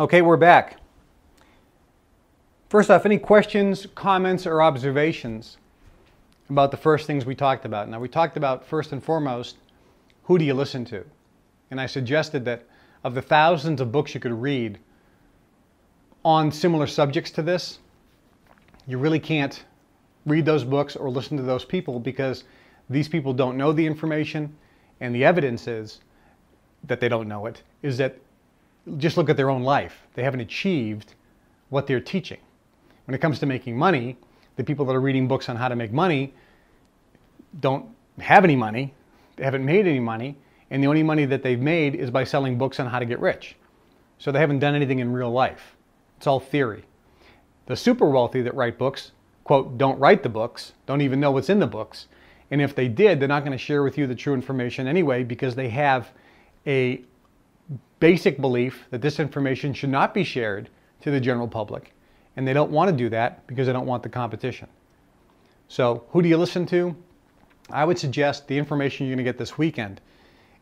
Okay, we're back. First off, any questions, comments, or observations about the first things we talked about? Now, we talked about first and foremost, who do you listen to? And I suggested that of the thousands of books you could read on similar subjects to this, you really can't read those books or listen to those people because these people don't know the information and the evidence is that they don't know it is that just look at their own life. They haven't achieved what they're teaching. When it comes to making money, the people that are reading books on how to make money don't have any money, they haven't made any money, and the only money that they've made is by selling books on how to get rich. So they haven't done anything in real life. It's all theory. The super wealthy that write books, quote, don't write the books, don't even know what's in the books. And if they did, they're not going to share with you the true information anyway because they have a basic belief that this information should not be shared to the general public. And they don't want to do that because they don't want the competition. So, who do you listen to? I would suggest the information you're going to get this weekend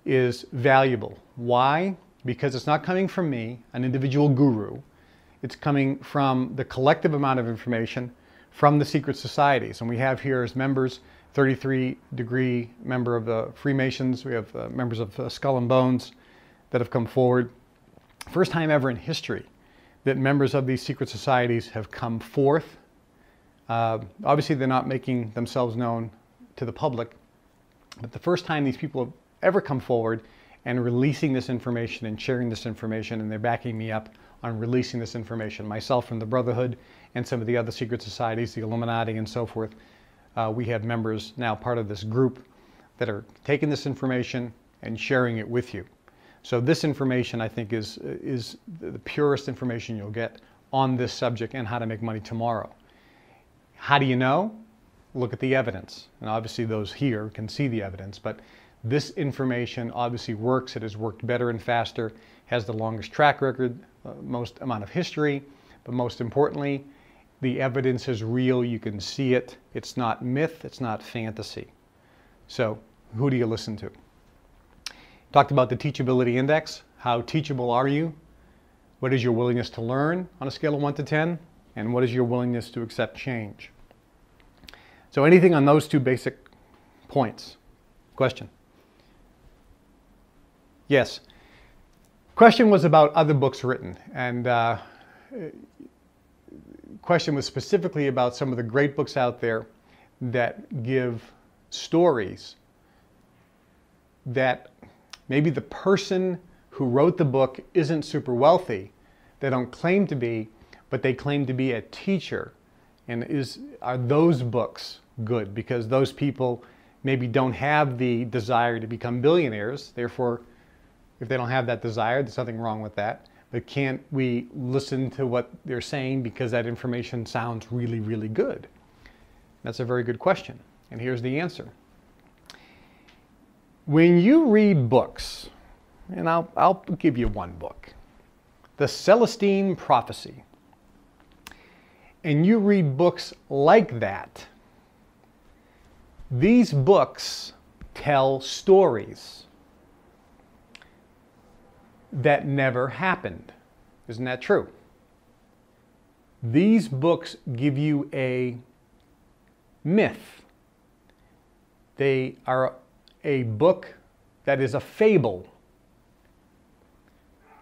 is valuable. Why? Because it's not coming from me, an individual guru. It's coming from the collective amount of information from the secret societies. And we have here as members 33 degree member of the Freemasons. We have uh, members of uh, Skull and Bones that have come forward. First time ever in history that members of these secret societies have come forth. Uh, obviously, they're not making themselves known to the public, but the first time these people have ever come forward and releasing this information and sharing this information, and they're backing me up on releasing this information. Myself from the Brotherhood and some of the other secret societies, the Illuminati and so forth, uh, we have members now part of this group that are taking this information and sharing it with you. So this information I think is, is the purest information you'll get on this subject and how to make money tomorrow. How do you know? Look at the evidence. And obviously those here can see the evidence, but this information obviously works. It has worked better and faster, has the longest track record, uh, most amount of history, but most importantly, the evidence is real. You can see it. It's not myth. It's not fantasy. So who do you listen to? Talked about the teachability index. How teachable are you? What is your willingness to learn on a scale of 1 to 10? And what is your willingness to accept change? So anything on those two basic points? Question? Yes. Question was about other books written. And uh, question was specifically about some of the great books out there that give stories that maybe the person who wrote the book isn't super wealthy. They don't claim to be, but they claim to be a teacher. And is are those books good? Because those people maybe don't have the desire to become billionaires. Therefore, if they don't have that desire, there's nothing wrong with that. But can't we listen to what they're saying because that information sounds really, really good? That's a very good question. And here's the answer. When you read books, and I'll, I'll give you one book, The Celestine Prophecy, and you read books like that, these books tell stories that never happened. Isn't that true? These books give you a myth. They are a book that is a fable.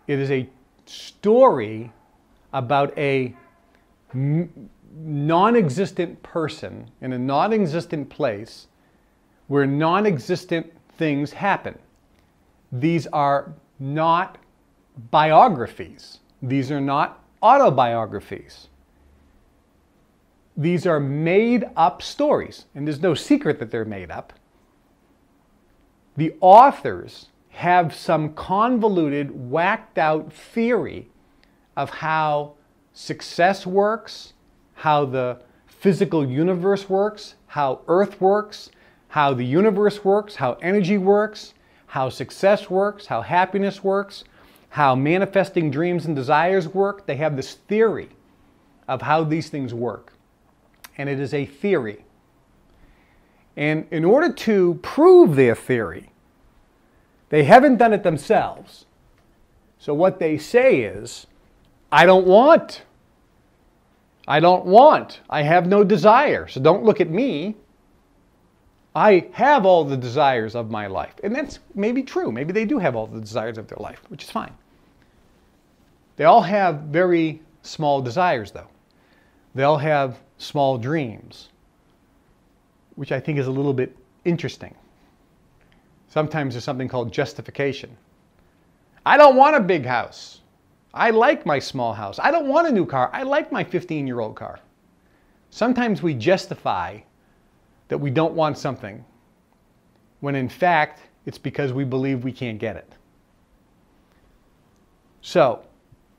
It is a story about a non existent person in a non existent place where non existent things happen. These are not biographies. These are not autobiographies. These are made up stories, and there's no secret that they're made up. The authors have some convoluted, whacked out theory of how success works, how the physical universe works, how Earth works, how the universe works, how energy works, how success works, how happiness works, how manifesting dreams and desires work. They have this theory of how these things work. And it is a theory. And in order to prove their theory, they haven't done it themselves. So what they say is, I don't want. I don't want. I have no desire. So don't look at me. I have all the desires of my life. And that's maybe true. Maybe they do have all the desires of their life, which is fine. They all have very small desires, though. They all have small dreams, which I think is a little bit interesting. Sometimes there's something called justification. I don't want a big house. I like my small house. I don't want a new car. I like my 15 year old car. Sometimes we justify that we don't want something when in fact it's because we believe we can't get it. So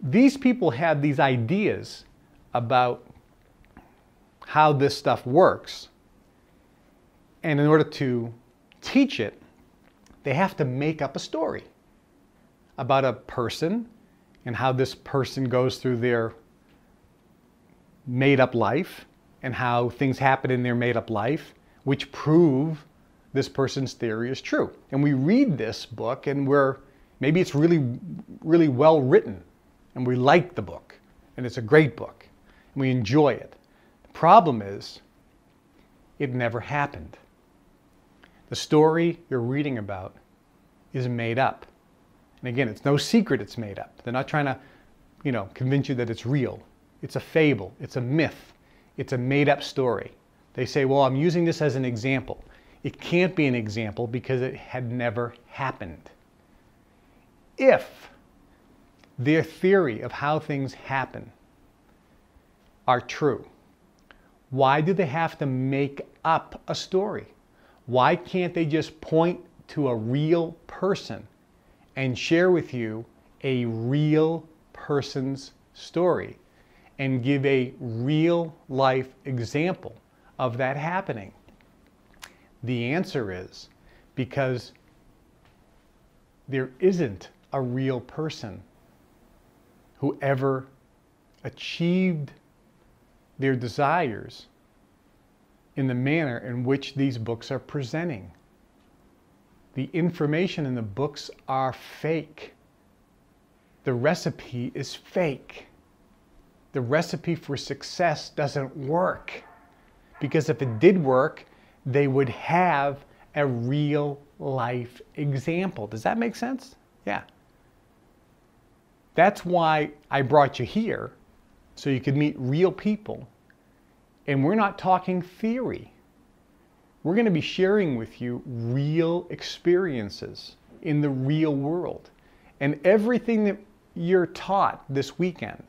these people have these ideas about how this stuff works. And in order to teach it, they have to make up a story about a person and how this person goes through their made up life and how things happen in their made up life, which prove this person's theory is true. And we read this book and we're, maybe it's really, really well written and we like the book and it's a great book and we enjoy it. The problem is, it never happened. The story you're reading about is made up. And again, it's no secret it's made up. They're not trying to, you know, convince you that it's real. It's a fable, it's a myth, it's a made up story. They say, well, I'm using this as an example. It can't be an example because it had never happened. If their theory of how things happen are true, why do they have to make up a story? Why can't they just point to a real person and share with you a real person's story and give a real life example of that happening? The answer is because there isn't a real person who ever achieved their desires in the manner in which these books are presenting. The information in the books are fake. The recipe is fake. The recipe for success doesn't work. Because if it did work, they would have a real life example. Does that make sense? Yeah. That's why I brought you here, so you could meet real people. And we're not talking theory. We're going to be sharing with you real experiences in the real world. And everything that you're taught this weekend,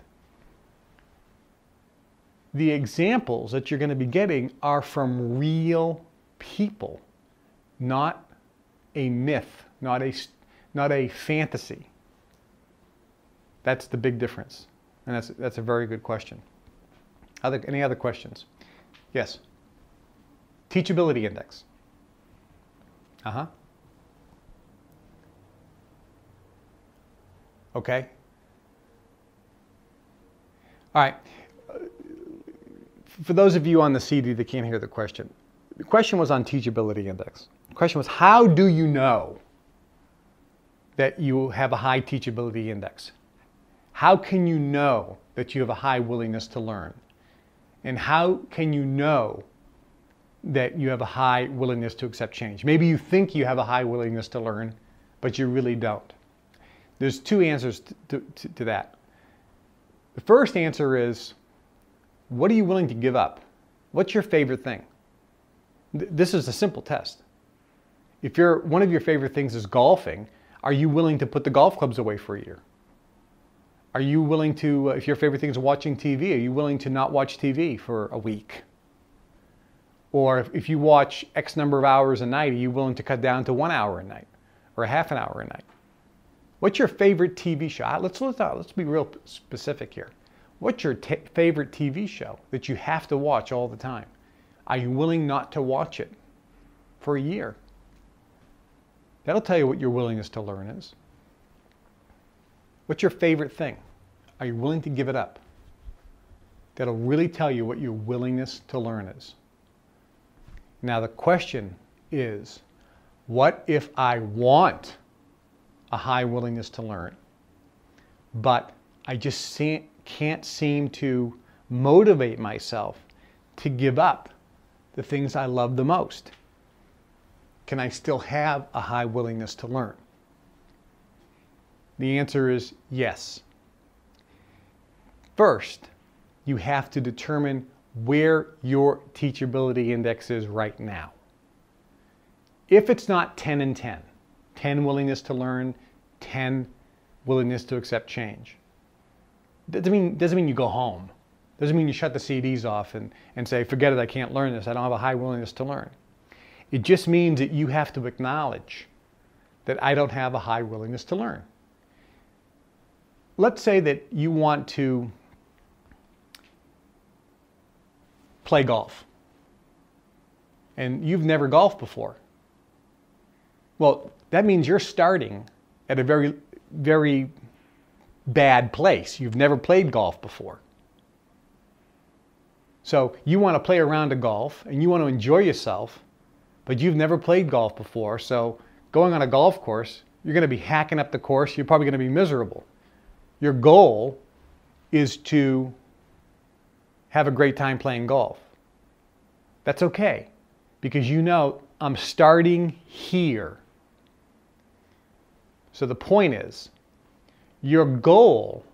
the examples that you're going to be getting are from real people, not a myth, not a, not a fantasy. That's the big difference. And that's, that's a very good question. Other, any other questions? Yes. Teachability index. Uh huh. Okay. All right. For those of you on the CD that can't hear the question, the question was on teachability index. The question was, how do you know that you have a high teachability index? How can you know that you have a high willingness to learn? And how can you know that you have a high willingness to accept change. Maybe you think you have a high willingness to learn, but you really don't. There's two answers to, to, to that. The first answer is what are you willing to give up? What's your favorite thing? This is a simple test. If you're, one of your favorite things is golfing, are you willing to put the golf clubs away for a year? Are you willing to, if your favorite thing is watching TV, are you willing to not watch TV for a week? Or if, you watch X number of hours a night, are you willing to cut down to one hour a night or a half an hour a night? What's your favorite TV show? Uh, let's, let's, uh, let's be real specific here. What's your favorite TV show that you have to watch all the time? Are you willing not to watch it for a year? That'll tell you what your willingness to learn is. What's your favorite thing? Are you willing to give it up? That'll really tell you what your willingness to learn is. Now, the question is what if I want a high willingness to learn, but I just can't seem to motivate myself to give up the things I love the most. Can I still have a high willingness to learn? The answer is yes. First, you have to determine where your teachability index is right now. If it's not 10 and 10, 10 willingness to learn, 10 willingness to accept change, doesn't mean, doesn't mean you go home. Doesn't mean you shut the CDs off and, and say, forget it, I can't learn this. I don't have a high willingness to learn. It just means that you have to acknowledge that I don't have a high willingness to learn. Let's say that you want to play golf and you've never golfed before. Well, that means you're starting at a very, very bad place. You've never played golf before. So you want to play around a golf and you want to enjoy yourself, but you've never played golf before. So going on a golf course, you're going to be hacking up the course. You're probably going to be miserable. Your goal is to have a great time playing golf. That's okay because you know I'm starting here. So the point is, your goal,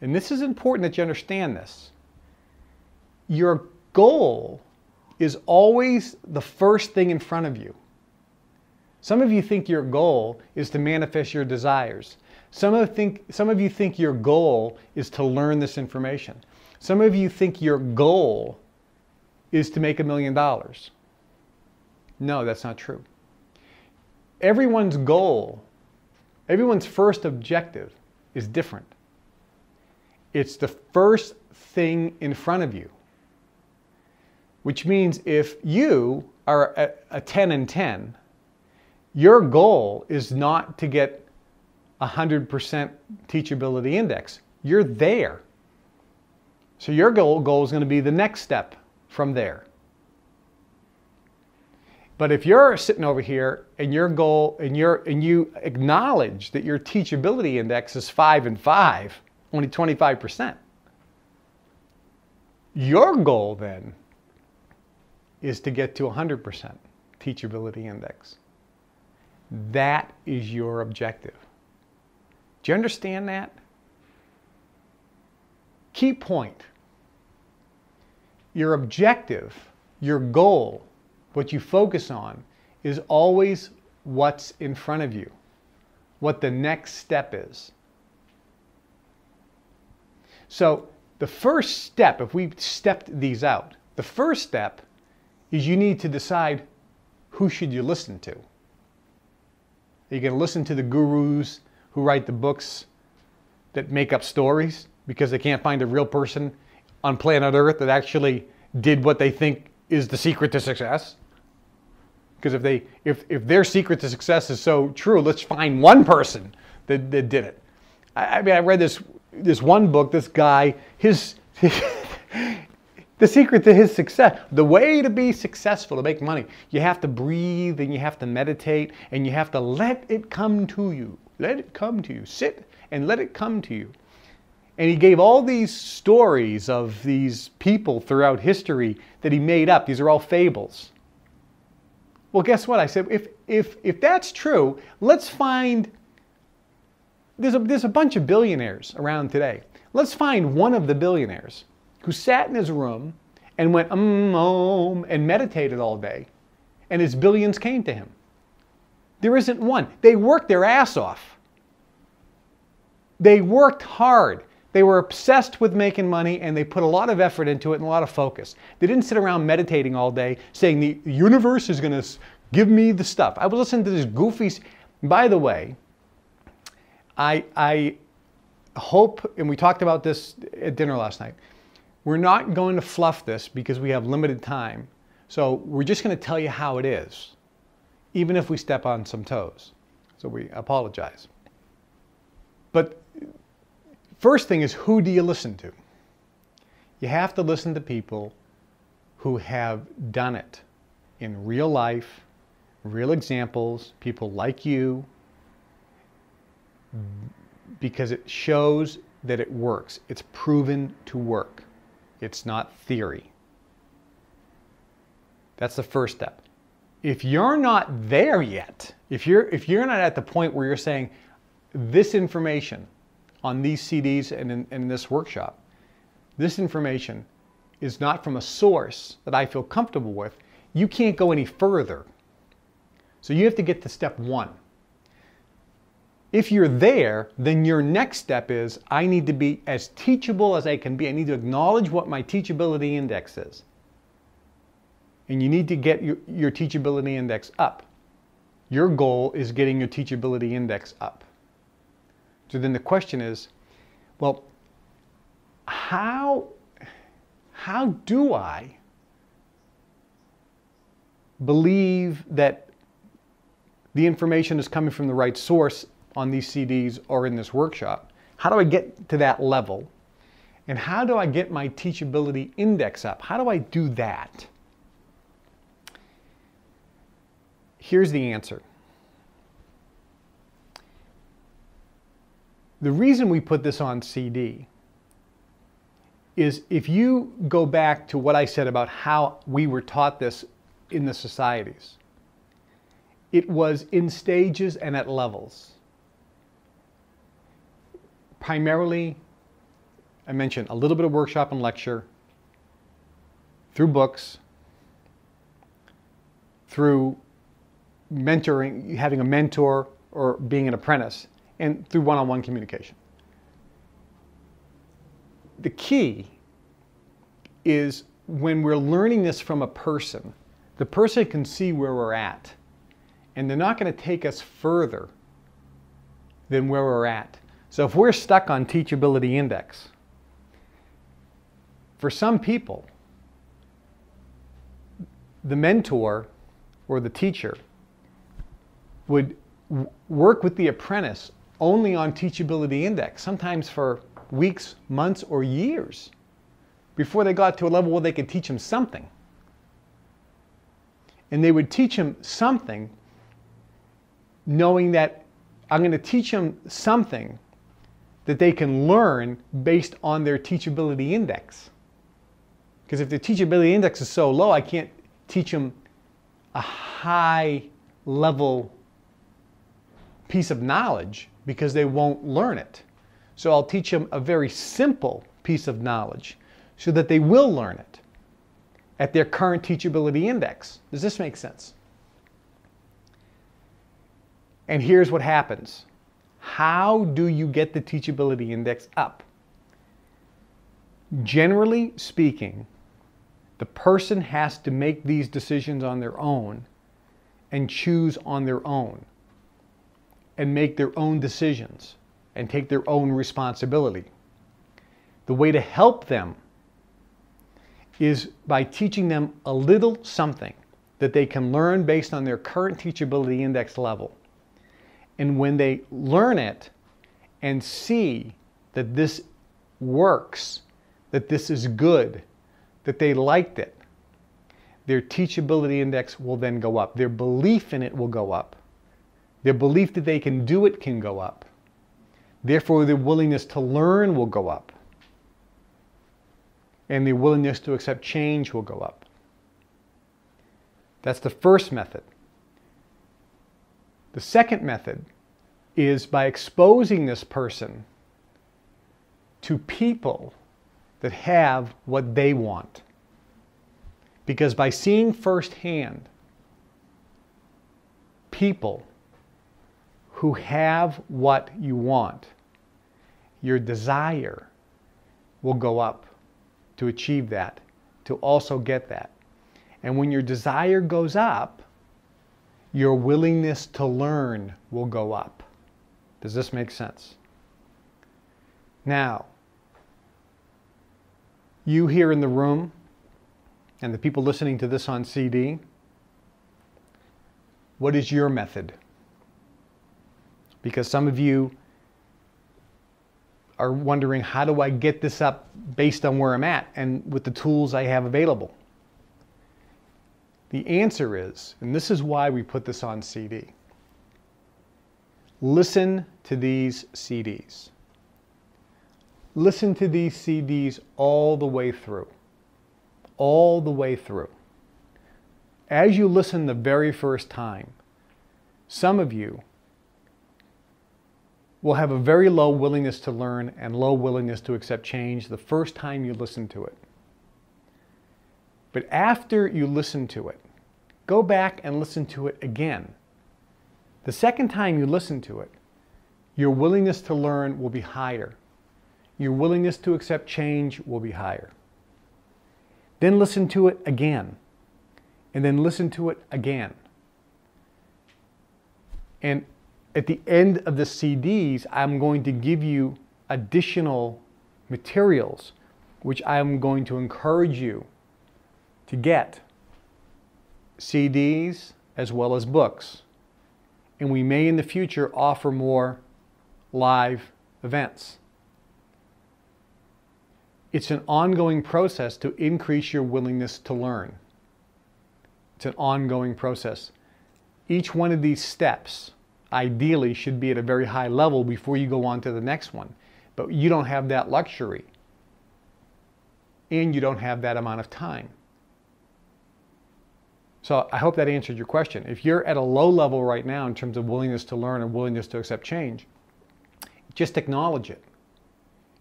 and this is important that you understand this, your goal is always the first thing in front of you. Some of you think your goal is to manifest your desires. Some of, think, some of you think your goal is to learn this information. Some of you think your goal is to make a million dollars. No, that's not true. Everyone's goal, everyone's first objective is different. It's the first thing in front of you. Which means if you are a, a 10 and 10, your goal is not to get 100% teachability index. You're there. So your goal, goal is going to be the next step from there. But if you're sitting over here and your goal and you and you acknowledge that your teachability index is five and five, only 25%, your goal then is to get to 100% teachability index. That is your objective. Do you understand that? Key point. Your objective, your goal, what you focus on is always what's in front of you, what the next step is. So, the first step, if we stepped these out, the first step is you need to decide who should you listen to. Are you going to listen to the gurus who write the books that make up stories because they can't find a real person on planet Earth that actually did what they think is the secret to success? Because if they if if their secret to success is so true, let's find one person that, that did it. I, I mean, I read this this one book. This guy, his the secret to his success, the way to be successful, to make money, you have to breathe and you have to meditate and you have to let it come to you. Let it come to you. Sit and let it come to you. And he gave all these stories of these people throughout history that he made up. These are all fables. Well, guess what? I said, if, if, if that's true, let's find, there's a, there's a bunch of billionaires around today. Let's find one of the billionaires who sat in his room and went um, um, and meditated all day, and his billions came to him. There isn't one. They worked their ass off. They worked hard. They were obsessed with making money and they put a lot of effort into it and a lot of focus. They didn't sit around meditating all day saying the universe is going to give me the stuff. I was listening to this goofy. By the way, I, I hope, and we talked about this at dinner last night, we're not going to fluff this because we have limited time. So we're just going to tell you how it is, even if we step on some toes. So we apologize. But first thing is who do you listen to? You have to listen to people who have done it in real life, real examples, people like you, because it shows that it works. It's proven to work. It's not theory. That's the first step. If you're not there yet, if you're if you're not at the point where you're saying this information on these CDs and in, in this workshop, this information is not from a source that I feel comfortable with, you can't go any further. So you have to get to step one. If you're there, then your next step is I need to be as teachable as I can be. I need to acknowledge what my teachability index is. And you need to get your, your teachability index up. Your goal is getting your teachability index up. So then the question is, well, how, how do I believe that the information is coming from the right source on these CDs or in this workshop? How do I get to that level? And how do I get my teachability index up? How do I do that? Here's the answer. The reason we put this on CD is if you go back to what I said about how we were taught this in the societies, it was in stages and at levels. Primarily, I mentioned a little bit of workshop and lecture, through books, through mentoring, having a mentor or being an apprentice, and through one on one communication. The key is when we're learning this from a person, the person can see where we're at, and they're not going to take us further than where we're at. So if we're stuck on teachability index, for some people, the mentor or the teacher would work with the apprentice only on teachability index, sometimes for weeks, months, or years before they got to a level where they could teach them something. And they would teach them something knowing that I'm going to teach them something that they can learn based on their teachability index. Because if the teachability index is so low, I can't teach them a high level piece of knowledge because they won't learn it. So I'll teach them a very simple piece of knowledge so that they will learn it at their current teachability index. Does this make sense? And here's what happens. How do you get the teachability index up? Generally speaking, the person has to make these decisions on their own and choose on their own and make their own decisions and take their own responsibility. The way to help them is by teaching them a little something that they can learn based on their current teachability index level. And when they learn it and see that this works, that this is good, that they liked it, their teachability index will then go up. Their belief in it will go up. Their belief that they can do it can go up. Therefore, their willingness to learn will go up. And their willingness to accept change will go up. That's the first method. The second method is by exposing this person to people that have what they want. Because by seeing firsthand people who have what you want, your desire will go up to achieve that, to also get that. And when your desire goes up, your willingness to learn will go up. Does this make sense? Now, you here in the room and the people listening to this on CD, what is your method? Because some of you are wondering how do I get this up based on where I'm at and with the tools I have available. The answer is, and this is why we put this on CD, listen to these CDs. listen to these CDs all the way through. All the way through. As you listen the very first time, some of you will have a very low willingness to learn and low willingness to accept change the first time you listen to it. But after you listen to it, go back and listen to it again. The second time you listen to it, your willingness to learn will be higher. Your willingness to accept change will be higher. Then listen to it again. And then listen to it again. And at the end of the CDs, I'm going to give you additional materials, which I'm going to encourage you to get CDs as well as books. And we may in the future offer more live events. It's an ongoing process to increase your willingness to learn. It's an ongoing process. Each one of these steps ideally should be at a very high level before you go on to the next one. But you don't have that luxury. And you don't have that amount of time. So I hope that answered your question. If you're at a low level right now in terms of willingness to learn and willingness to accept change, just acknowledge it.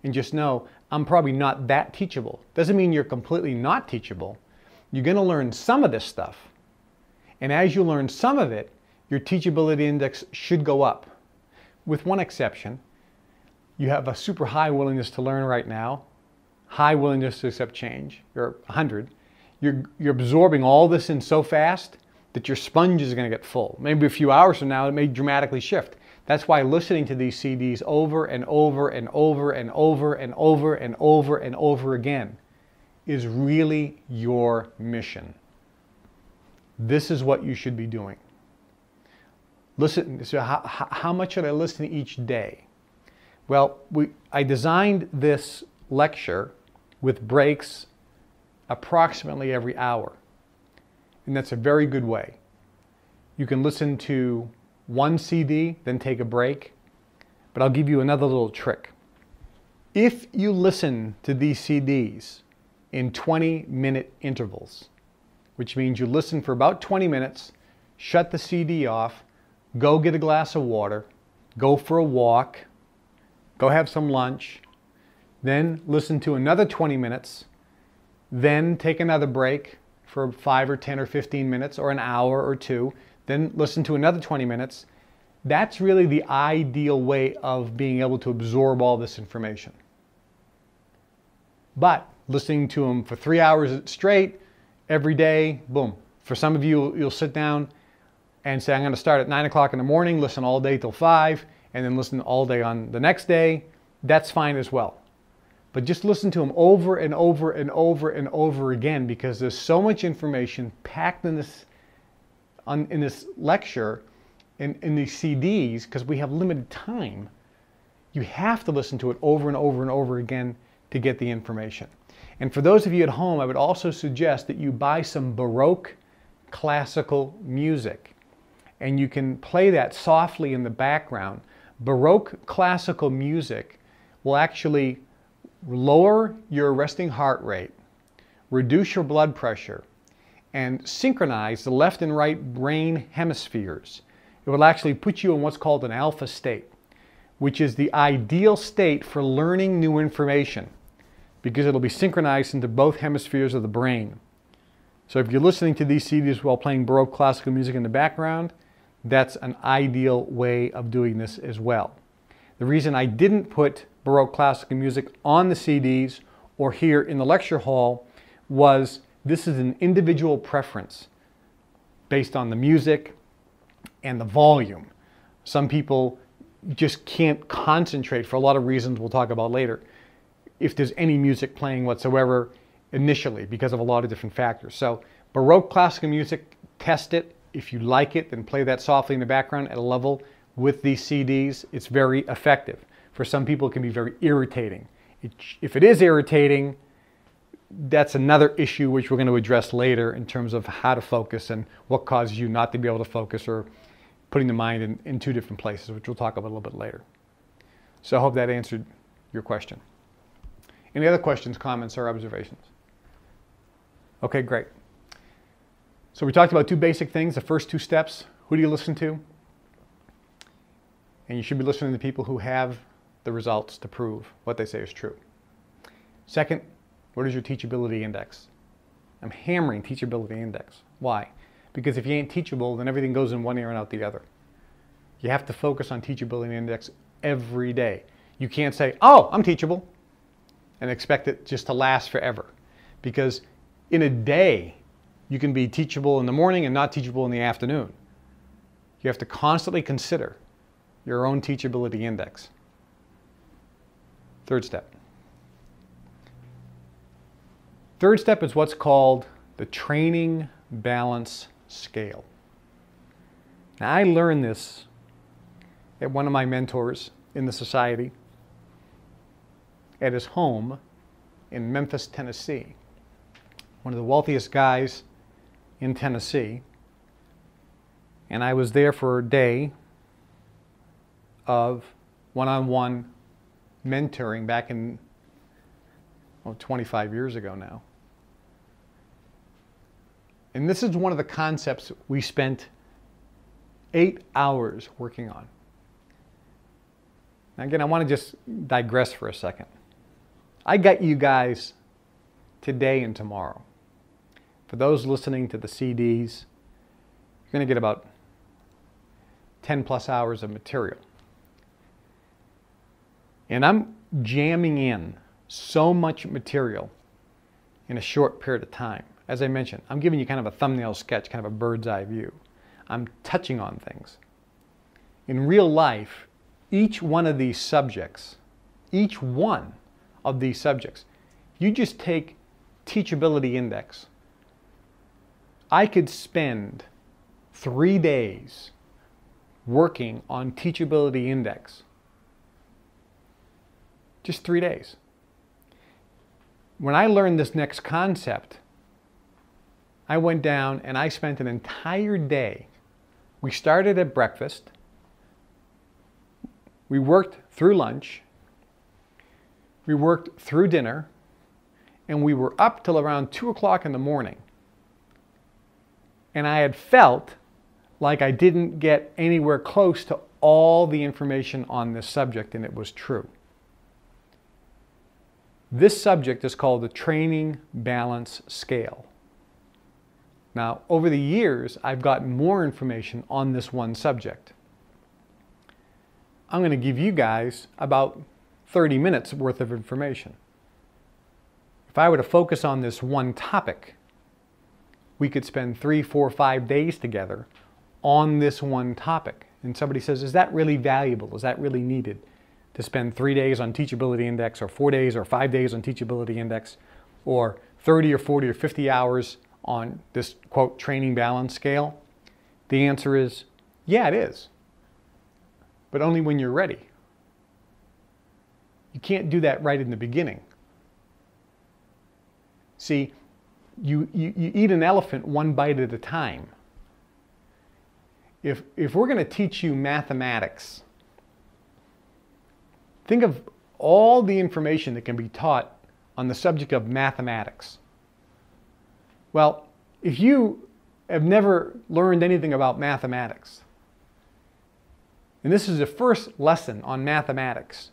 And just know I'm probably not that teachable. Doesn't mean you're completely not teachable. You're going to learn some of this stuff. And as you learn some of it, your teachability index should go up. With one exception, you have a super high willingness to learn right now, high willingness to accept change, you're 100. You're, you're absorbing all this in so fast that your sponge is going to get full. Maybe a few hours from now, it may dramatically shift. That's why listening to these CDs over and over and over and over and over and over and over again is really your mission. This is what you should be doing. Listen, so how, how much should I listen each day? Well, we, I designed this lecture with breaks approximately every hour. And that's a very good way. You can listen to one CD, then take a break. But I'll give you another little trick. If you listen to these CDs in 20 minute intervals, which means you listen for about 20 minutes, shut the CD off, go get a glass of water, go for a walk, go have some lunch, then listen to another 20 minutes, then take another break for 5 or 10 or 15 minutes or an hour or two, then listen to another 20 minutes. That's really the ideal way of being able to absorb all this information. But listening to them for three hours straight, every day, boom. For some of you, you'll sit down and say, I'm going to start at 9 o'clock in the morning, listen all day till 5, and then listen all day on the next day. That's fine as well. But just listen to them over and over and over and over again because there's so much information packed in this on, in this lecture, in, in these CDs, because we have limited time, you have to listen to it over and over and over again to get the information. And for those of you at home, I would also suggest that you buy some Baroque classical music and you can play that softly in the background. Baroque classical music will actually lower your resting heart rate, reduce your blood pressure, and synchronize the left and right brain hemispheres. It will actually put you in what's called an alpha state, which is the ideal state for learning new information because it'll be synchronized into both hemispheres of the brain. So if you're listening to these CDs while playing Baroque classical music in the background, that's an ideal way of doing this as well. The reason I didn't put Baroque classical music on the CDs or here in the lecture hall was this is an individual preference based on the music and the volume. Some people just can't concentrate for a lot of reasons we'll talk about later if there's any music playing whatsoever initially because of a lot of different factors. So Baroque classical music, test it. If you like it, then play that softly in the background at a level with these CDs. It's very effective. For some people, it can be very irritating. It, if it is irritating, that's another issue which we're going to address later in terms of how to focus and what causes you not to be able to focus or putting the mind in, in two different places, which we'll talk about a little bit later. So I hope that answered your question. Any other questions, comments, or observations? Okay, great. So we talked about two basic things. The first two steps, who do you listen to? And you should be listening to people who have the results to prove what they say is true. Second, what is your teachability index? I'm hammering teachability index. Why? Because if you ain't teachable, then everything goes in one ear and out the other. You have to focus on teachability index every day. You can't say, oh, I'm teachable, and expect it just to last forever. Because in a day, you can be teachable in the morning and not teachable in the afternoon. You have to constantly consider your own teachability index. Third step. Third step is what's called the training balance scale. Now, I learned this at one of my mentors in the society at his home in Memphis, Tennessee. One of the wealthiest guys in Tennessee. And I was there for a day of one on one mentoring back in well, 25 years ago now. And this is one of the concepts we spent eight hours working on. Now, again, I want to just digress for a second. I got you guys today and tomorrow. For those listening to the CDs, you're going to get about 10 plus hours of material. And I'm jamming in so much material in a short period of time. As I mentioned, I'm giving you kind of a thumbnail sketch, kind of a bird's eye view. I'm touching on things. In real life, each one of these subjects, each one of these subjects, you just take teachability index. I could spend three days working on teachability index. Just three days. When I learned this next concept, I went down and I spent an entire day. We started at breakfast. We worked through lunch. We worked through dinner. And we were up till around 2 o'clock in the morning. And I had felt like I didn't get anywhere close to all the information on this subject, and it was true. This subject is called the Training Balance Scale. Now, over the years, I've gotten more information on this one subject. I'm going to give you guys about 30 minutes worth of information. If I were to focus on this one topic, we could spend three, four, five days together on this one topic. And somebody says, is that really valuable? Is that really needed to spend three days on Teachability Index or four days or five days on Teachability Index or 30 or 40 or 50 hours on this quote training balance scale? The answer is yeah, it is. But only when you're ready. You can't do that right in the beginning. See, you, you, you eat an elephant one bite at a time. If, if we're going to teach you mathematics, think of all the information that can be taught on the subject of mathematics. Well, if you have never learned anything about mathematics, and this is the first lesson on mathematics,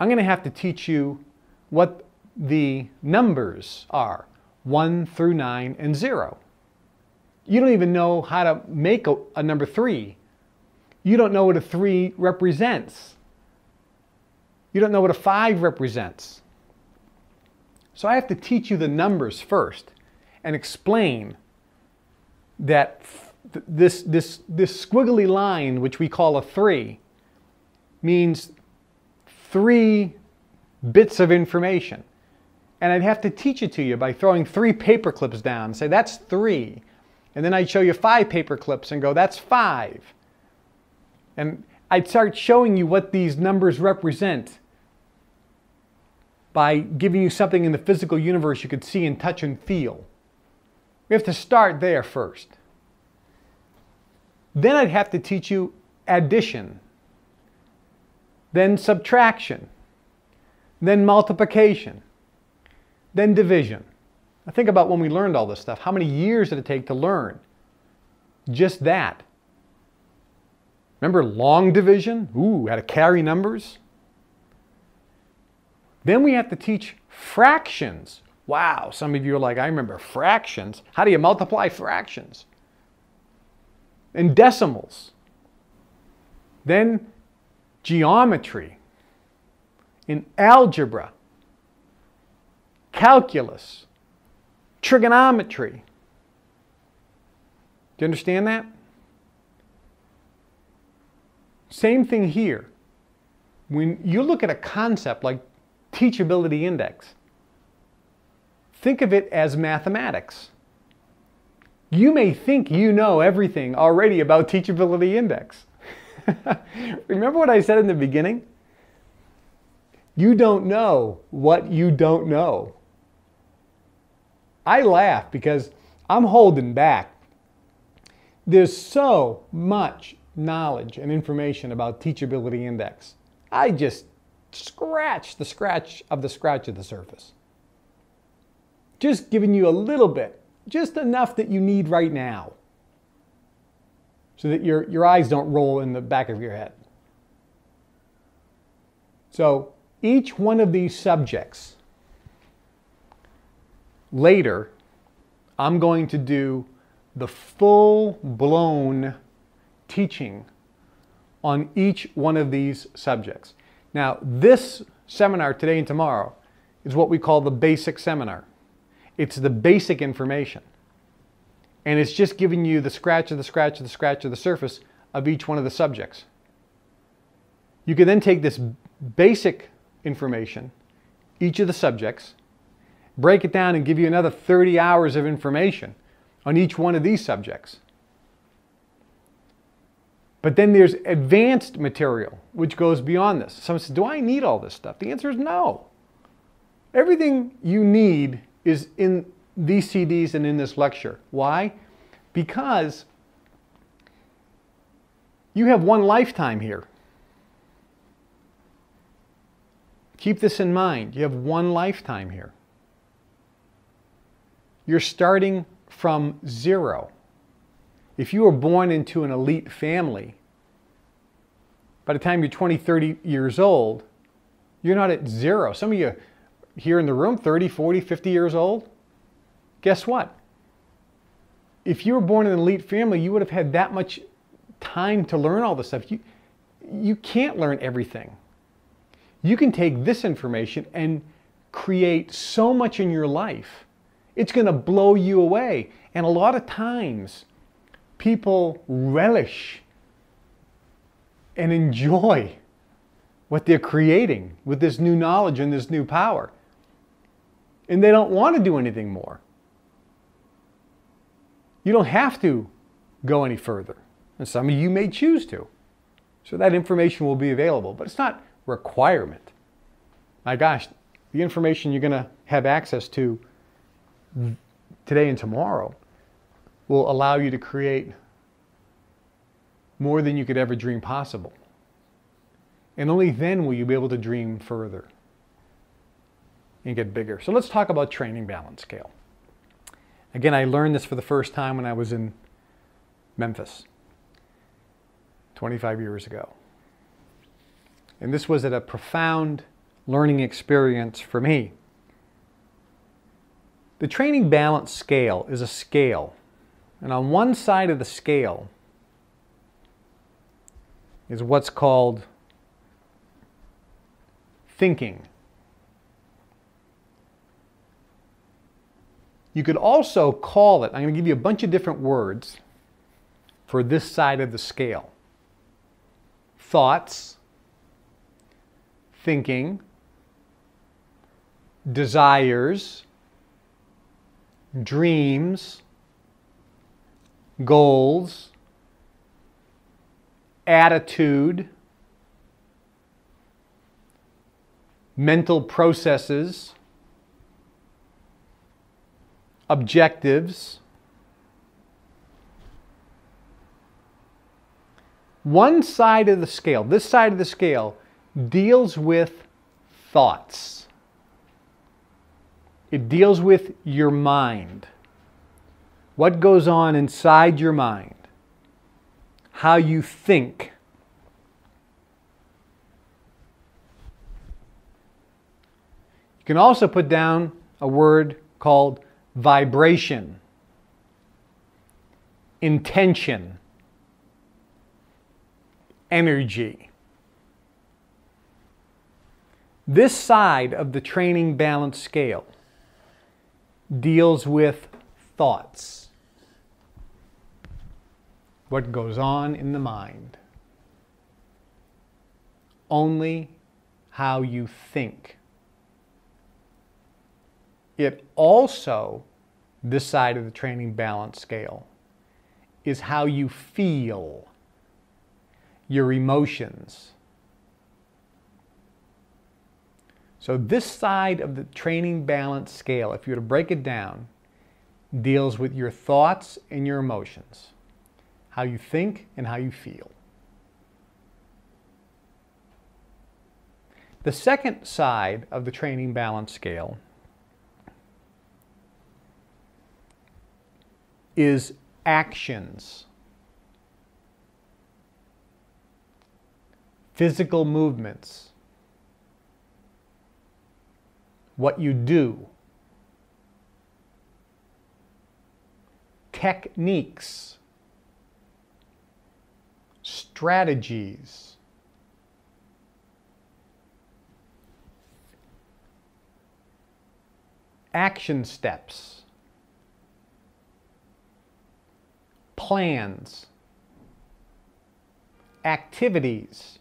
I'm going to have to teach you what the numbers are 1 through 9 and 0. You don't even know how to make a, a number 3. You don't know what a 3 represents. You don't know what a 5 represents. So I have to teach you the numbers first and explain that th this, this, this squiggly line, which we call a 3, means three bits of information. And I'd have to teach it to you by throwing three paper clips down say, that's three. And then I'd show you five paper clips and go, that's five. And I'd start showing you what these numbers represent by giving you something in the physical universe you could see and touch and feel. We have to start there first. Then I'd have to teach you addition, then subtraction, then multiplication, then division. Now think about when we learned all this stuff. How many years did it take to learn just that? Remember long division? Ooh, had to carry numbers. Then we have to teach fractions. Wow, some of you are like, I remember fractions. How do you multiply fractions? And decimals. Then geometry, in algebra, calculus, trigonometry. Do you understand that? Same thing here. When you look at a concept like teachability index, think of it as mathematics. You may think you know everything already about teachability index. Remember what I said in the beginning? You don't know what you don't know. I laugh because I'm holding back. There's so much knowledge and information about Teachability Index. I just scratch the scratch of the scratch of the surface. Just giving you a little bit, just enough that you need right now so that your, your eyes don't roll in the back of your head. So each one of these subjects, later, I'm going to do the full blown teaching on each one of these subjects. Now, this seminar today and tomorrow is what we call the basic seminar. It's the basic information and it's just giving you the scratch of the scratch of the scratch of the surface of each one of the subjects. You can then take this basic information, each of the subjects, break it down and give you another 30 hours of information on each one of these subjects. But then there's advanced material, which goes beyond this. Someone says, Do I need all this stuff? The answer is no. Everything you need is in these CDs and in this lecture. Why? Because you have one lifetime here. Keep this in mind. You have one lifetime here. You're starting from zero. If you were born into an elite family, by the time you're 20, 30 years old, you're not at zero. Some of you here in the room, 30, 40, 50 years old, guess what? If you were born in an elite family, you would have had that much time to learn all this stuff. You, you can't learn everything. You can take this information and create so much in your life. It's going to blow you away. And a lot of times, people relish and enjoy what they're creating with this new knowledge and this new power. And they don't want to do anything more. You don't have to go any further. And some of you may choose to. So that information will be available, but it's not requirement. My gosh, the information you're going to have access to today and tomorrow will allow you to create more than you could ever dream possible. And only then will you be able to dream further and get bigger. So let's talk about training balance scale. Again, I learned this for the first time when I was in Memphis 25 years ago. And this was at a profound learning experience for me. The training balance scale is a scale. And on one side of the scale is what's called thinking. You could also call it, I'm going to give you a bunch of different words for this side of the scale thoughts, thinking, desires, dreams, goals, attitude, mental processes objectives. One side of the scale, this side of the scale, deals with thoughts. It deals with your mind. What goes on inside your mind? How you think. You can also put down a word called vibration, intention, energy. This side of the training balance scale deals with thoughts. What goes on in the mind. Only how you think. It also, this side of the training balance scale, is how you feel, your emotions. So, this side of the training balance scale, if you were to break it down, deals with your thoughts and your emotions, how you think and how you feel. The second side of the training balance scale is actions. Physical movements. What you do. Techniques. Strategies. Action steps. plans, activities.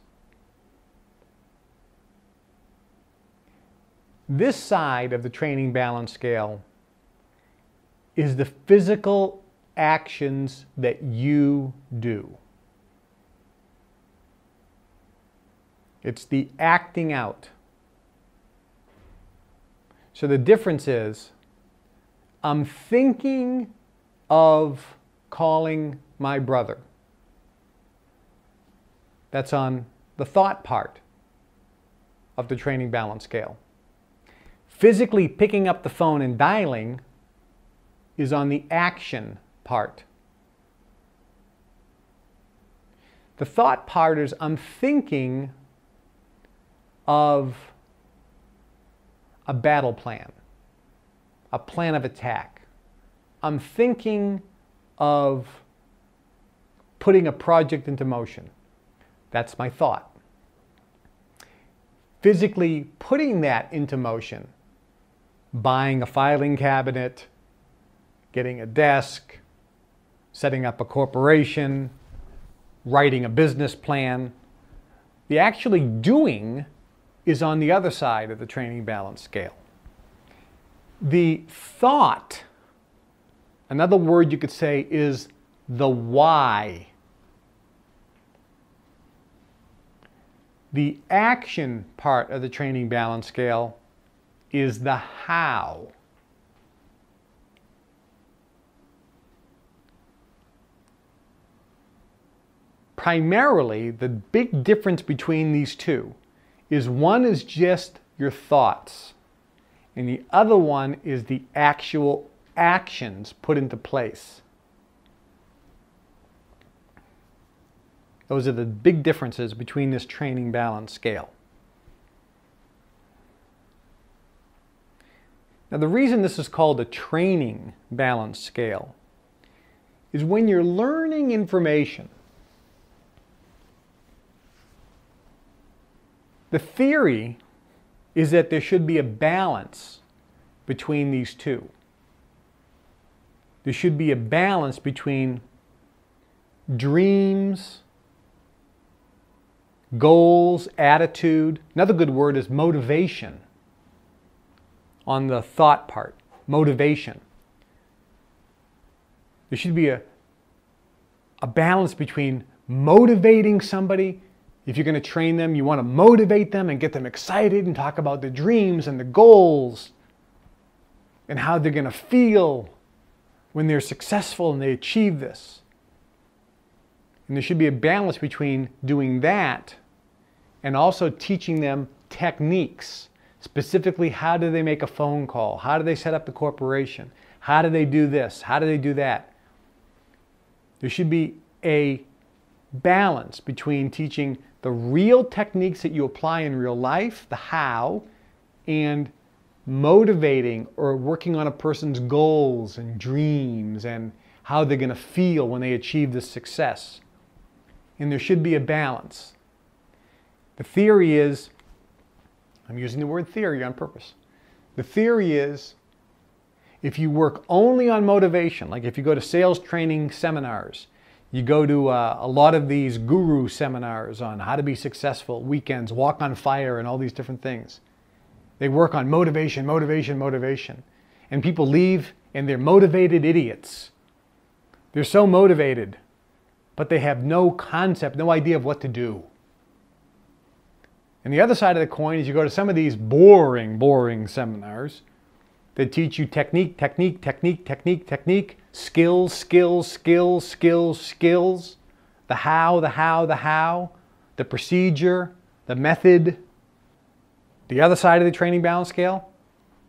This side of the training balance scale is the physical actions that you do. It's the acting out. So the difference is I'm thinking of calling my brother. That's on the thought part of the training balance scale. Physically picking up the phone and dialing is on the action part. The thought part is I'm thinking of a battle plan, a plan of attack. I'm thinking of putting a project into motion. That's my thought. Physically putting that into motion, buying a filing cabinet, getting a desk, setting up a corporation, writing a business plan. The actually doing is on the other side of the training balance scale. The thought Another word you could say is the why. The action part of the training balance scale is the how. Primarily, the big difference between these two is one is just your thoughts, and the other one is the actual actions put into place. Those are the big differences between this training balance scale. Now, the reason this is called a training balance scale is when you're learning information, the theory is that there should be a balance between these two there should be a balance between dreams, goals, attitude. Another good word is motivation on the thought part. Motivation. There should be a, a balance between motivating somebody. If you're going to train them, you want to motivate them and get them excited and talk about the dreams and the goals and how they're going to feel when they're successful and they achieve this. And there should be a balance between doing that and also teaching them techniques Specifically, how do they make a phone call? How do they set up the corporation? How do they do this? How do they do that? There should be a balance between teaching the real techniques that you apply in real life, the how, and motivating or working on a person's goals and dreams and how they're going to feel when they achieve this success. And there should be a balance. The theory is, I'm using the word theory on purpose. The theory is if you work only on motivation, like if you go to sales training seminars, you go to uh, a lot of these guru seminars on how to be successful, weekends, walk on fire, and all these different things. They work on motivation, motivation, motivation. And people leave and they're motivated idiots. They're so motivated, but they have no concept, no idea of what to do. And the other side of the coin is you go to some of these boring, boring seminars that teach you technique, technique, technique, technique, technique, skills, skills, skills, skills, skills, the how, the how, the how, the procedure, the method. The other side of the training balance scale,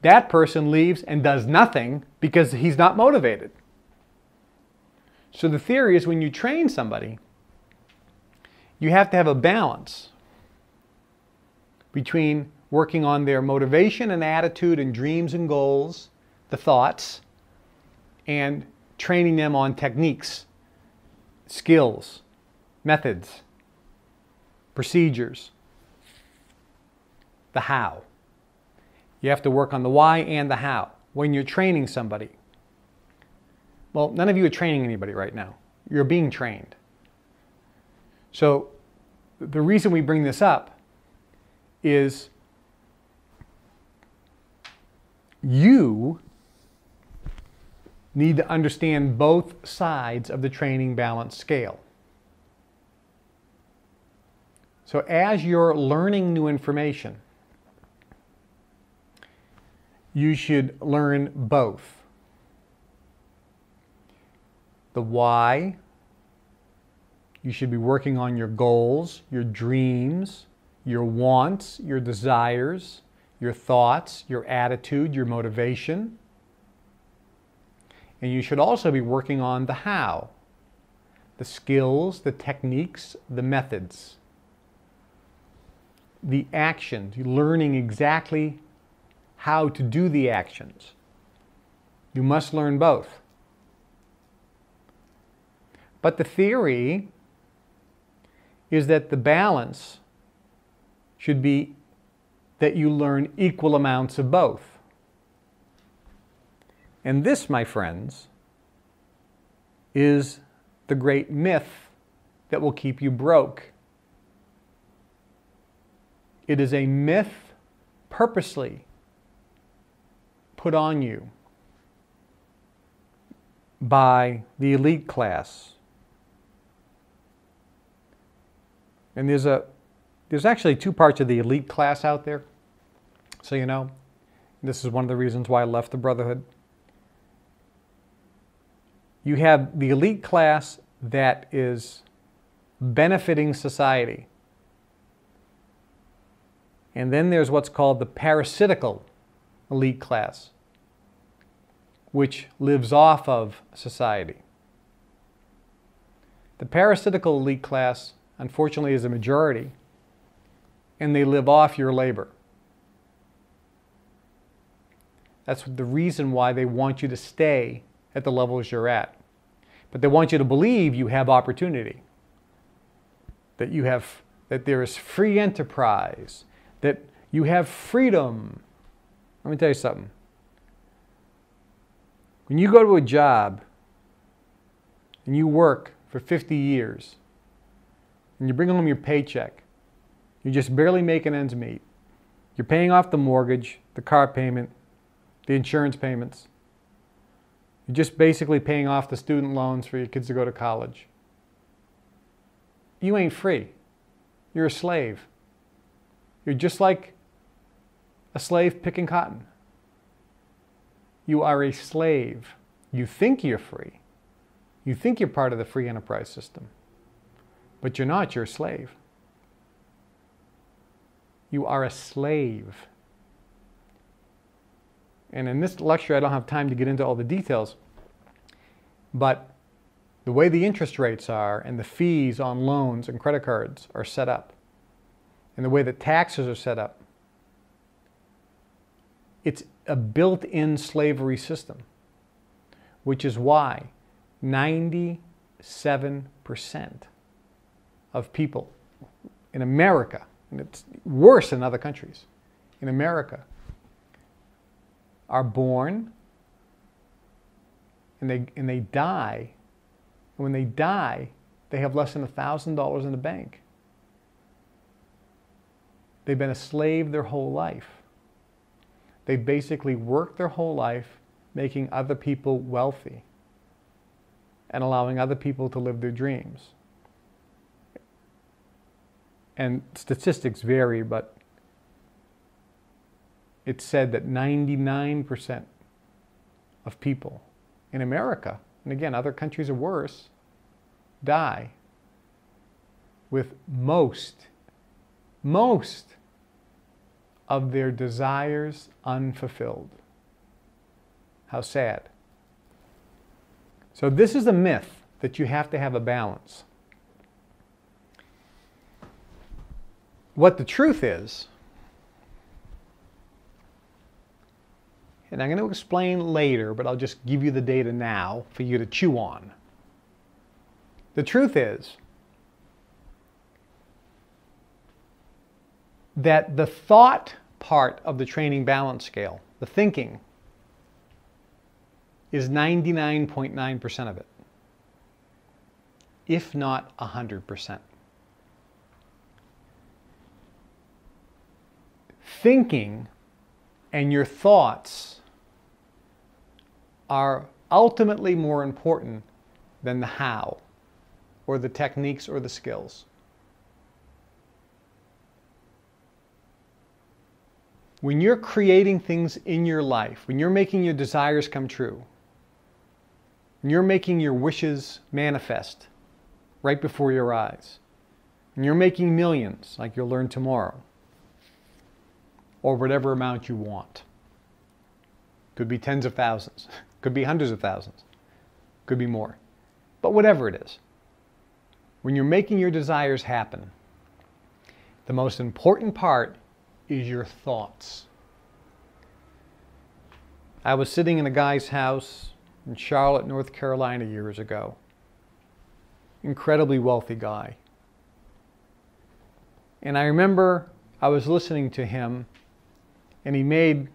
that person leaves and does nothing because he's not motivated. So the theory is when you train somebody, you have to have a balance between working on their motivation and attitude and dreams and goals, the thoughts, and training them on techniques, skills, methods, procedures, the how. You have to work on the why and the how when you're training somebody. Well, none of you are training anybody right now. You're being trained. So the reason we bring this up is you need to understand both sides of the training balance scale. So as you're learning new information, you should learn both. The why, you should be working on your goals, your dreams, your wants, your desires, your thoughts, your attitude, your motivation. And you should also be working on the how, the skills, the techniques, the methods, the actions, learning exactly how to do the actions. You must learn both. But the theory is that the balance should be that you learn equal amounts of both. And this, my friends, is the great myth that will keep you broke. It is a myth purposely put on you by the elite class. And there's a there's actually two parts of the elite class out there. So, you know, this is one of the reasons why I left the Brotherhood. You have the elite class that is benefiting society. And then there's what's called the parasitical elite class, which lives off of society. The parasitical elite class, unfortunately, is a majority, and they live off your labor. That's the reason why they want you to stay at the levels you're at. But they want you to believe you have opportunity, that you have that there is free enterprise, that you have freedom. Let me tell you something. When you go to a job and you work for 50 years and you bring home your paycheck, you're just barely making ends meet. You're paying off the mortgage, the car payment, the insurance payments. You're just basically paying off the student loans for your kids to go to college. You ain't free. You're a slave. You're just like a slave picking cotton. You are a slave. You think you're free. You think you're part of the free enterprise system. But you're not, you're a slave. You are a slave. And in this lecture, I don't have time to get into all the details. But the way the interest rates are and the fees on loans and credit cards are set up, and the way that taxes are set up, it's a built in slavery system, which is why 97% of people in America, and it's worse in other countries, in America, are born and they, and they die. And when they die, they have less than $1,000 in the bank. They've been a slave their whole life. They've basically worked their whole life making other people wealthy and allowing other people to live their dreams. And statistics vary, but it's said that 99% of people in America, and again, other countries are worse, die with most, most of their desires unfulfilled. How sad. So, this is a myth that you have to have a balance. What the truth is, and I'm going to explain later, but I'll just give you the data now for you to chew on. The truth is that the thought part of the training balance scale, the thinking, is 99.9% of it, if not 100%. Thinking and your thoughts are ultimately more important than the how or the techniques or the skills. When you're creating things in your life, when you're making your desires come true, when you're making your wishes manifest right before your eyes, and you're making millions, like you'll learn tomorrow, or whatever amount you want. Could be tens of thousands, could be hundreds of thousands, could be more. But whatever it is, when you're making your desires happen, the most important part is your thoughts. I was sitting in a guy's house in Charlotte, North Carolina years ago. Incredibly wealthy guy. And I remember I was listening to him and he made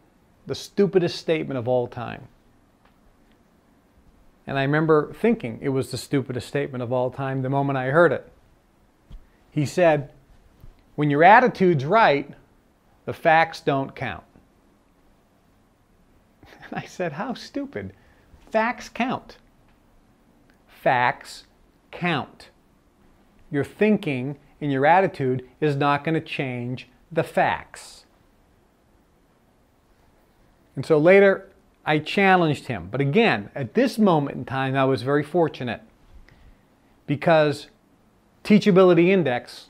the stupidest statement of all time. And I remember thinking it was the stupidest statement of all time the moment I heard it. He said, When your attitude's right, the facts don't count. And I said, How stupid. Facts count. Facts count. Your thinking and your attitude is not going to change the facts. And so later, I challenged him. But again, at this moment in time, I was very fortunate because Teachability Index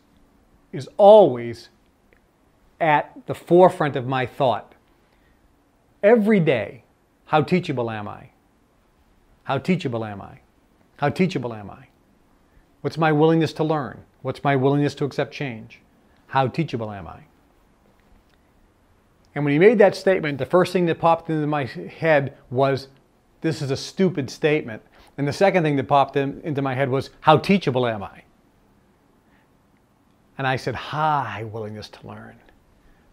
is always at the forefront of my thought. Every day, how teachable am I? How teachable am I? How teachable am I? What's my willingness to learn? What's my willingness to accept change? How teachable am I? And when he made that statement, the first thing that popped into my head was, this is a stupid statement. And the second thing that popped in, into my head was, how teachable am I? And I said, high willingness to learn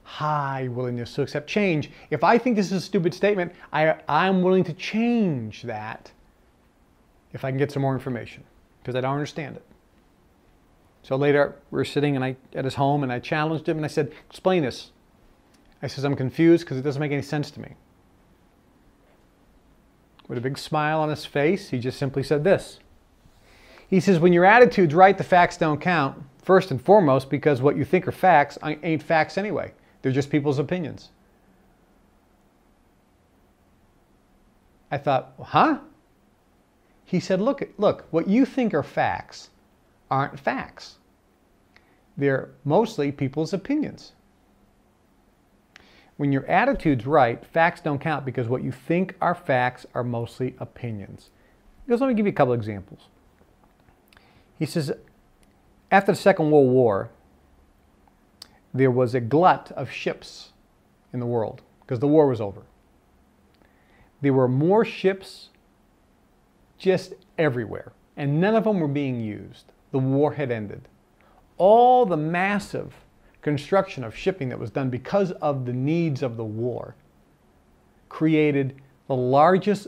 high willingness to accept change. If I think this is a stupid statement, I, I'm willing to change that if I can get some more information because I don't understand it. So later we were sitting and I, at his home and I challenged him and I said, explain this. I says, I'm confused because it doesn't make any sense to me. With a big smile on his face, he just simply said this. He says, when your attitude's right, the facts don't count. First and foremost, because what you think are facts uh, ain't facts anyway. They're just people's opinions. I thought, huh? He said, look, look, what you think are facts aren't facts. They're mostly people's opinions. When your attitude's right, facts don't count because what you think are facts are mostly opinions. Because let me give you a couple examples. He says, after the Second World War, there was a glut of ships in the world because the war was over. There were more ships just everywhere, and none of them were being used. The war had ended. All the massive construction of shipping that was done because of the needs of the war created the largest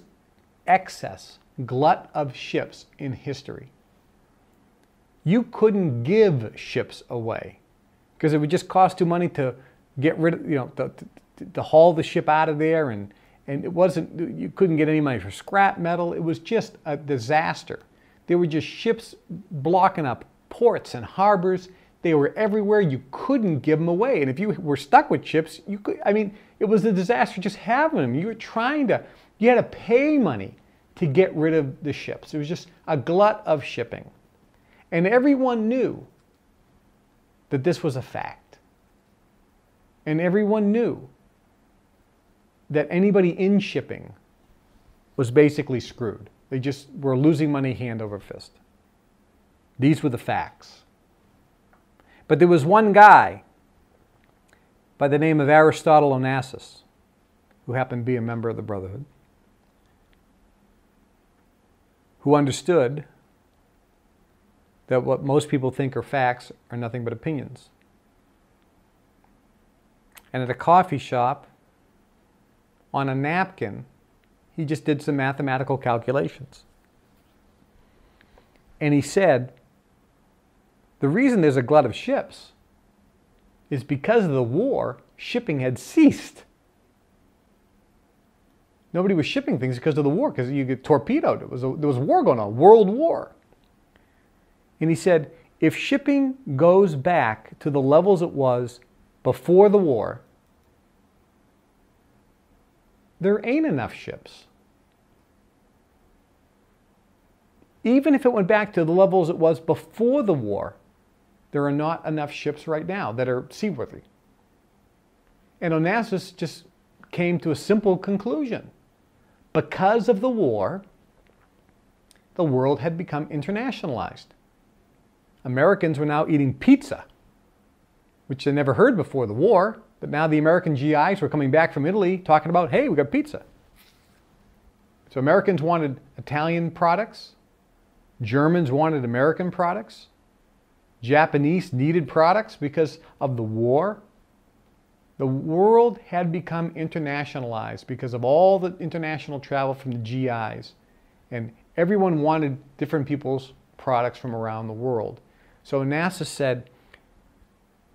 excess glut of ships in history. You couldn't give ships away because it would just cost too money to get rid of, you know, to, to, to haul the ship out of there and and it wasn't you couldn't get any money for scrap metal it was just a disaster there were just ships blocking up ports and harbors they were everywhere you couldn't give them away and if you were stuck with chips, you could i mean it was a disaster just having them you were trying to you had to pay money to get rid of the ships it was just a glut of shipping and everyone knew that this was a fact and everyone knew that anybody in shipping was basically screwed. They just were losing money hand over fist. These were the facts. But there was one guy by the name of Aristotle Onassis, who happened to be a member of the Brotherhood, who understood that what most people think are facts are nothing but opinions. And at a coffee shop, on a napkin, he just did some mathematical calculations. And he said, the reason there's a glut of ships is because of the war, shipping had ceased. Nobody was shipping things because of the war, because you get torpedoed. It was a, there was war going on, world war. And he said, if shipping goes back to the levels it was before the war, there ain't enough ships. Even if it went back to the levels it was before the war, there are not enough ships right now that are seaworthy. And Onassis just came to a simple conclusion. Because of the war, the world had become internationalized. Americans were now eating pizza, which they never heard before the war. But now the American GIs were coming back from Italy talking about, hey, we got pizza. So Americans wanted Italian products, Germans wanted American products, Japanese needed products because of the war. The world had become internationalized because of all the international travel from the GIs. And everyone wanted different people's products from around the world. So Onassis said,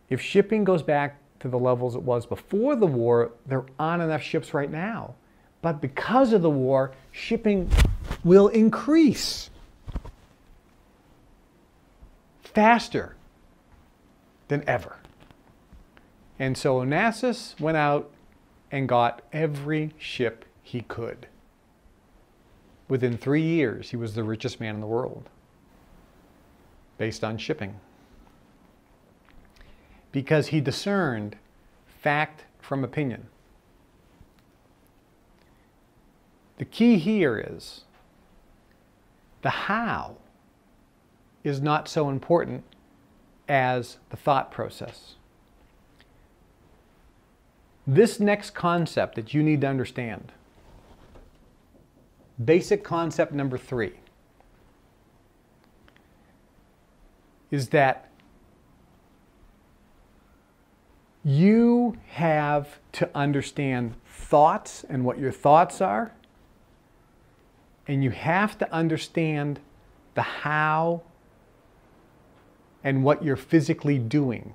if shipping goes back to the levels it was before the war, there aren't enough ships right now. But because of the war, shipping will increase faster than ever. And so Onassis went out and got every ship he could. Within three years, he was the richest man in the world based on shipping because he discerned fact from opinion. The key here is the how is not so important as the thought process. This next concept that you need to understand, basic concept number three, is that you have to understand thoughts and what your thoughts are. And you have to understand the how and what you're physically doing,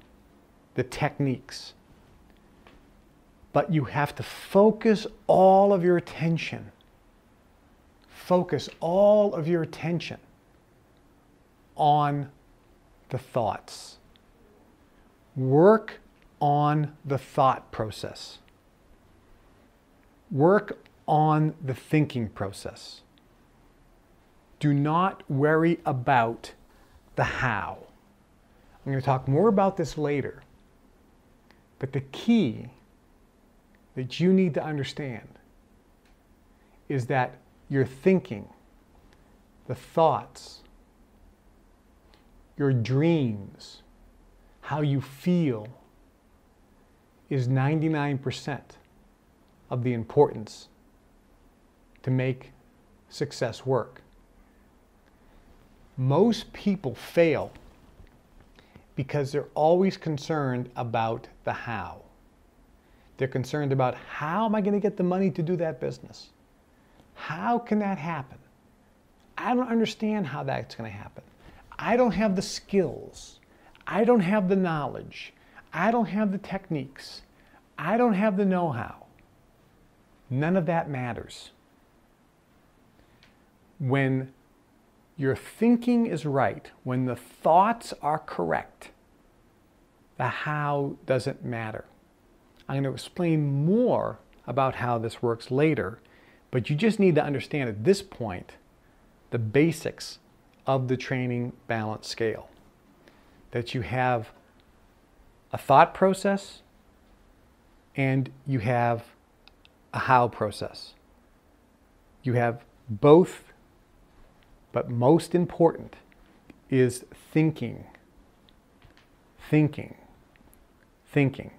the techniques. But you have to focus all of your attention, focus all of your attention on the thoughts. Work on the thought process. Work on the thinking process. Do not worry about the how. I'm going to talk more about this later. But the key that you need to understand is that your thinking, the thoughts, your dreams, how you feel is 99% of the importance to make success work. Most people fail because they're always concerned about the how. They're concerned about how am I going to get the money to do that business? How can that happen? I don't understand how that's going to happen. I don't have the skills. I don't have the knowledge. I don't have the techniques. I don't have the know how. None of that matters. When your thinking is right, when the thoughts are correct, the how doesn't matter. I'm going to explain more about how this works later, but you just need to understand at this point the basics of the training balance scale. That you have a thought process and you have a how process. You have both, but most important is thinking. Thinking. Thinking.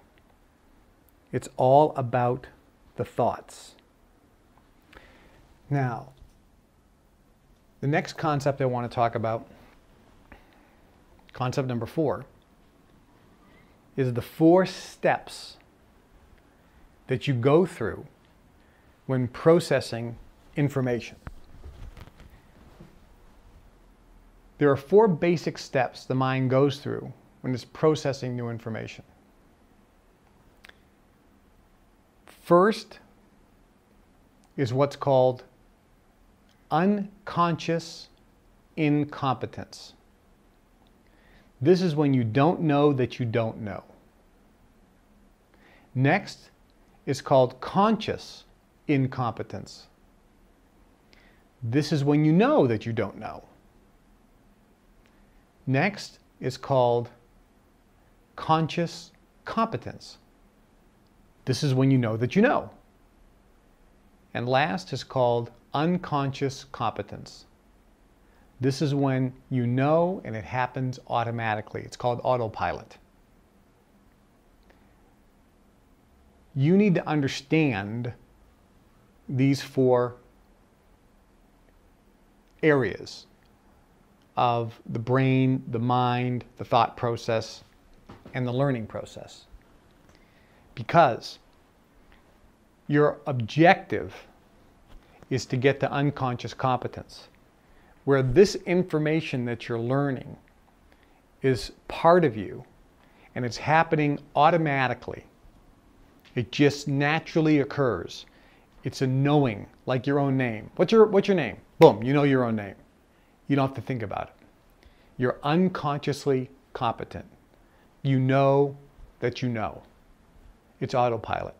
It's all about the thoughts. Now, the next concept I want to talk about, concept number four, is the four steps that you go through when processing information. There are four basic steps the mind goes through when it's processing new information. First is what's called unconscious incompetence. This is when you don't know that you don't know. Next is called conscious incompetence. This is when you know that you don't know. Next is called conscious competence. This is when you know that you know. And last is called unconscious competence. This is when you know and it happens automatically. It's called autopilot. You need to understand these four areas of the brain, the mind, the thought process, and the learning process. Because your objective is to get to unconscious competence, where this information that you're learning is part of you and it's happening automatically. It just naturally occurs. It's a knowing, like your own name. What's your, what's your name? Boom, you know your own name. You don't have to think about it. You're unconsciously competent. You know that you know. It's autopilot.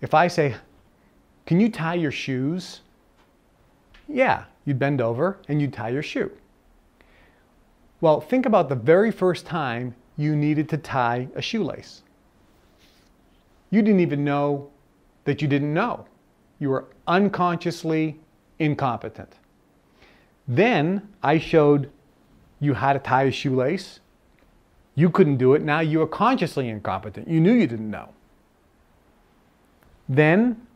If I say, can you tie your shoes? Yeah, you'd bend over and you'd tie your shoe. Well, think about the very first time you needed to tie a shoelace. You didn't even know that you didn't know. You were unconsciously incompetent. Then I showed you how to tie a shoelace. You couldn't do it. Now you are consciously incompetent. You knew you didn't know. Then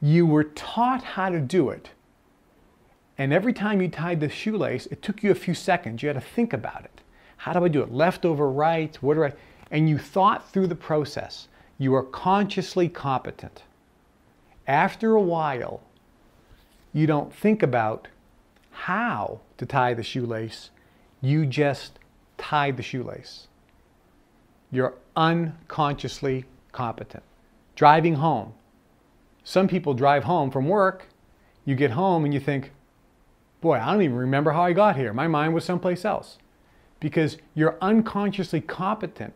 you were taught how to do it. And every time you tied the shoelace, it took you a few seconds. You had to think about it. How do I do it? Left over right? What do I? And you thought through the process. You are consciously competent. After a while, you don't think about how to tie the shoelace. You just tie the shoelace. You're unconsciously competent. Driving home, some people drive home from work, you get home and you think, boy, I don't even remember how I got here. My mind was someplace else. Because you're unconsciously competent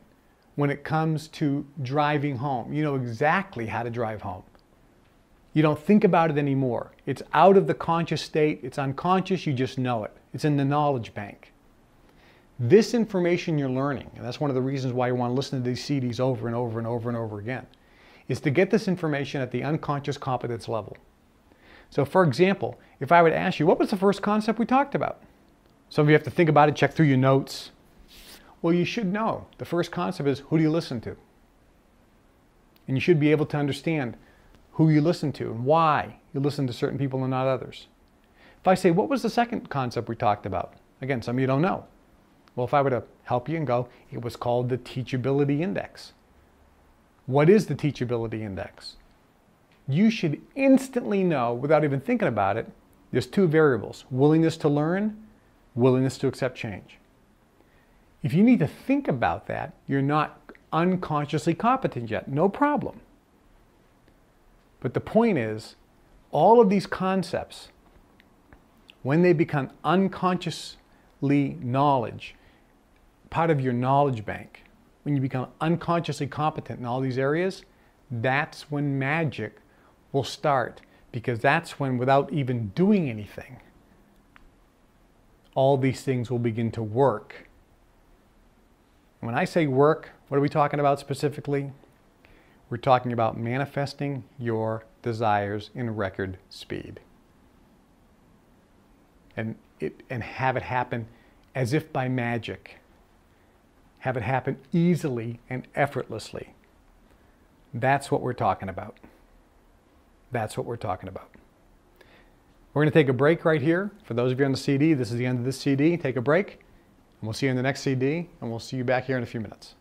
when it comes to driving home. You know exactly how to drive home. You don't think about it anymore. It's out of the conscious state, it's unconscious, you just know it. It's in the knowledge bank. This information you're learning, and that's one of the reasons why you want to listen to these CDs over and over and over and over again, is to get this information at the unconscious competence level. So, for example, if I would ask you, what was the first concept we talked about? Some of you have to think about it, check through your notes. Well, you should know. The first concept is who do you listen to? And you should be able to understand who you listen to and why you listen to certain people and not others. If I say, what was the second concept we talked about? Again, some of you don't know. Well, if I were to help you and go, it was called the Teachability Index. What is the Teachability Index? You should instantly know, without even thinking about it, there's two variables willingness to learn, willingness to accept change. If you need to think about that, you're not unconsciously competent yet. No problem. But the point is, all of these concepts, when they become unconsciously knowledge, part of your knowledge bank, when you become unconsciously competent in all these areas, that's when magic will start. Because that's when, without even doing anything, all these things will begin to work. When I say work, what are we talking about specifically? We're talking about manifesting your desires in record speed. And, it, and have it happen as if by magic. Have it happen easily and effortlessly. That's what we're talking about. That's what we're talking about. We're going to take a break right here. For those of you on the CD, this is the end of this CD. Take a break, and we'll see you in the next CD, and we'll see you back here in a few minutes.